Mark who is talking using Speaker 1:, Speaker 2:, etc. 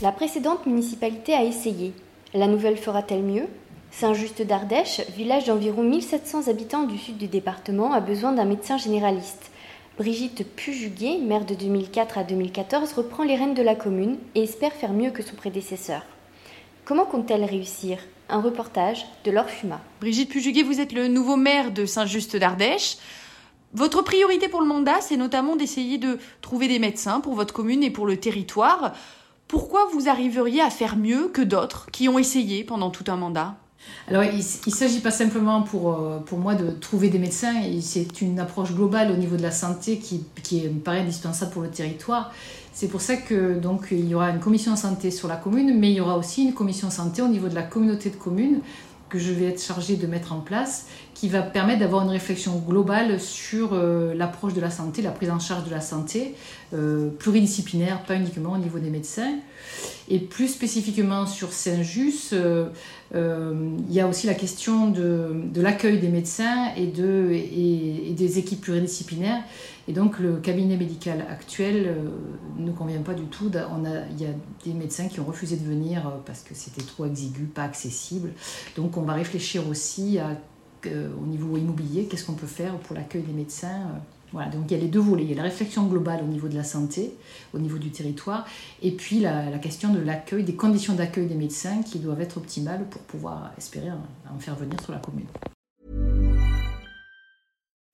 Speaker 1: La précédente municipalité a essayé. La nouvelle fera-t-elle mieux? Saint-Just d'Ardèche, village d'environ 1700 habitants du sud du département, a besoin d'un médecin généraliste. Brigitte Pujuguet, maire de 2004 à 2014, reprend les rênes de la commune et espère faire mieux que son prédécesseur. Comment compte-t-elle réussir? Un reportage de Laure.
Speaker 2: Brigitte Pujuguet, vous êtes le nouveau maire de Saint-Just d'Ardèche. Votre priorité pour le mandat, c'est notamment d'essayer de trouver des médecins pour votre commune et pour le territoire. Pourquoi vous arriveriez à faire mieux que d'autres qui ont essayé pendant tout un mandat?
Speaker 3: Alors, il ne s'agit pas simplement pour, euh, pour moi de trouver des médecins, c'est une approche globale au niveau de la santé qui, qui me paraît indispensable pour le territoire. C'est pour ça que donc il y aura une commission santé sur la commune, mais il y aura aussi une commission santé au niveau de la communauté de communes que je vais être chargée de mettre en place, qui va permettre d'avoir une réflexion globale sur euh, l'approche de la santé, la prise en charge de la santé, euh, pluridisciplinaire, pas uniquement au niveau des médecins. Et plus spécifiquement sur Saint-Just, euh, il y a aussi la question de, l'accueil des médecins et, de, des équipes pluridisciplinaires. Et donc le cabinet médical actuel ne convient pas du tout. Il y a des médecins qui ont refusé de venir parce que c'était trop exigu, pas accessible. Donc on va réfléchir aussi à au niveau immobilier, qu'est-ce qu'on peut faire pour l'accueil des médecins. Euh, voilà, donc il y a les deux volets. Il y a la réflexion globale au niveau de la santé, au niveau du territoire, et puis la question de l'accueil, des conditions d'accueil des médecins qui doivent être optimales pour pouvoir espérer en faire venir sur la commune.